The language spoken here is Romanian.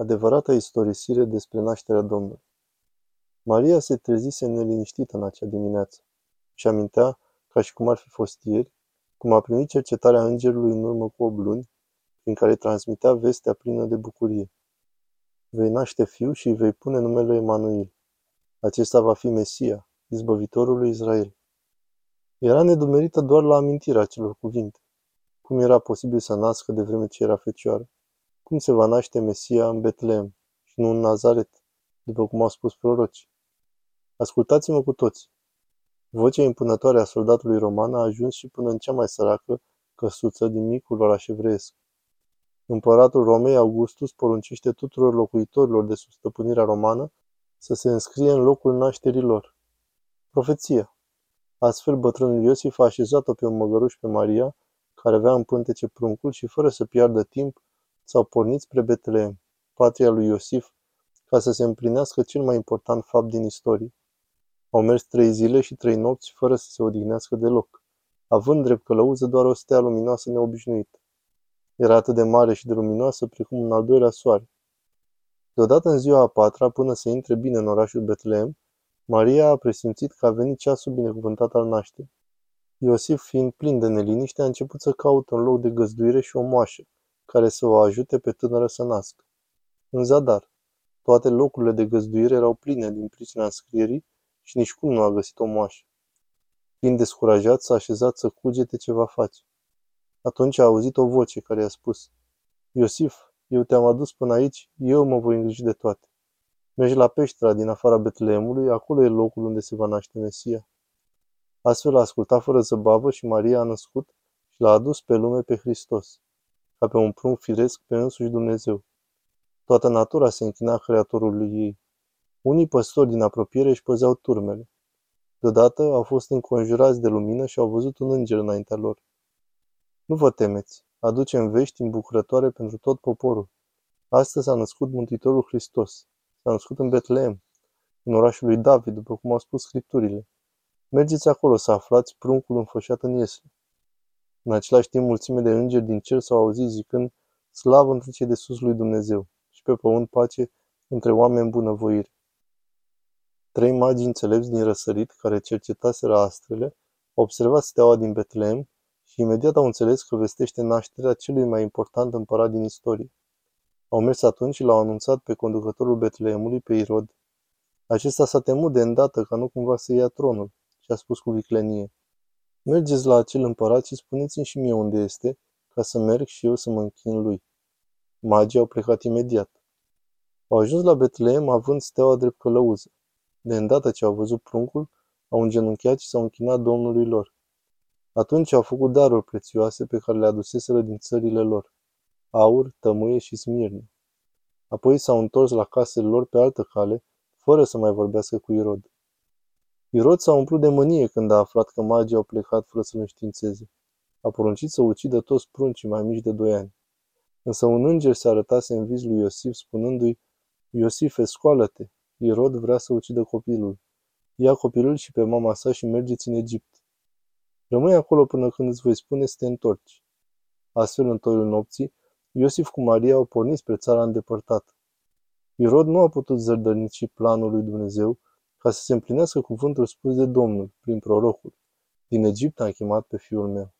Adevărata istorisire despre nașterea Domnului. Maria se trezise neliniștită în acea dimineață și amintea, ca și cum ar fi fost ieri, cum a primit cercetarea îngerului în urmă cu 8 luni, prin care transmitea vestea plină de bucurie. Vei naște fiu și îi vei pune numele Emanuel. Acesta va fi Mesia, izbăvitorul lui Israel. Era nedumerită doar la amintirea acelor cuvinte. Cum era posibil să nască de vreme ce era fecioară? Cum se va naște Mesia în Betleem și nu în Nazaret, după cum au spus proroci? Ascultați-mă cu toți. Vocea impunătoare a soldatului roman a ajuns și până în cea mai săracă căsuță din micul oraș evreiesc. Împăratul Romei Augustus poruncește tuturor locuitorilor de sub stăpânirea romană să se înscrie în locul nașterii lor. Profeția. Astfel, bătrânul Iosif a așezat-o pe un măgăruș pe Maria, care avea în pântece pruncul și, fără să piardă timp, s-au pornit spre Betleem, patria lui Iosif, ca să se împlinească cel mai important fapt din istorie. Au mers trei zile și trei nopți fără să se odihnească deloc, având drept călăuză doar o stea luminoasă neobișnuită. Era atât de mare și de luminoasă precum un al doilea soare. Deodată în ziua a patra, până să intre bine în orașul Betleem, Maria a presimțit că a venit ceasul binecuvântat al nașterii. Iosif, fiind plin de neliniște, a început să caute un loc de găzduire și o moașă, care să o ajute pe tânără să nască. În zadar, toate locurile de găzduire erau pline din pricina înscrierii și nici cum nu a găsit o moașă. Fiind descurajat, s-a așezat să cugete ce va face. Atunci a auzit o voce care i-a spus, Iosif, eu te-am adus până aici, eu mă voi îngriji de toate. Mergi la peștera din afara Betleemului, acolo e locul unde se va naște Mesia. Astfel a ascultat fără zăbavă și Maria a născut și l-a adus pe lume pe Hristos, ca pe un prunc firesc pe însuși Dumnezeu. Toată natura se închina Creatorului ei. Unii păstori din apropiere își păzeau turmele. Deodată au fost înconjurați de lumină și au văzut un înger înaintea lor. Nu vă temeți, aducem vești îmbucurătoare pentru tot poporul. Astăzi s-a născut Mântuitorul Hristos. S-a născut în Betleem, în orașul lui David, după cum au spus scripturile. Mergeți acolo să aflați pruncul înfășat în iesle. În același timp, mulțime de îngeri din cer s-au auzit zicând, slavă între cei de sus lui Dumnezeu și pe pământ pace între oameni bunăvoire. Trei magi înțelepți din răsărit, care cercetaseră astrele, au observat steaua din Betleem și imediat au înțeles că vestește nașterea celui mai important împărat din istorie. Au mers atunci și l-au anunțat pe conducătorul Betleemului, pe Irod. Acesta s-a temut de îndată ca nu cumva să ia tronul și a spus cu viclenie. Mergeți la acel împărat și spuneți-mi și mie unde este, ca să merg și eu să mă închin lui. Magii au plecat imediat. Au ajuns la Betleem având steaua drept călăuză. De îndată ce au văzut pruncul, au îngenunchiat și s-au închinat Domnului lor. Atunci au făcut daruri prețioase pe care le aduseseră din țările lor, aur, tămâie și smirne. Apoi s-au întors la casele lor pe altă cale, fără să mai vorbească cu Irod. Irod s-a umplut de mânie când a aflat că magii au plecat fără să-l înștiințeze. A poruncit să ucidă toți pruncii mai mici de doi ani. Însă un înger se arătase în vis lui Iosif, spunându-i, Iosife, scoală-te! Irod vrea să ucidă copilul. Ia copilul și pe mama sa și mergeți în Egipt. Rămâi acolo până când îți voi spune să te întorci. Astfel, în toiul nopții, Iosif cu Maria au pornit spre țara îndepărtată. Irod nu a putut zărdărnici planul lui Dumnezeu ca să se împlinească cuvântul spus de Domnul prin prorocul. Din Egipt am chemat pe fiul meu.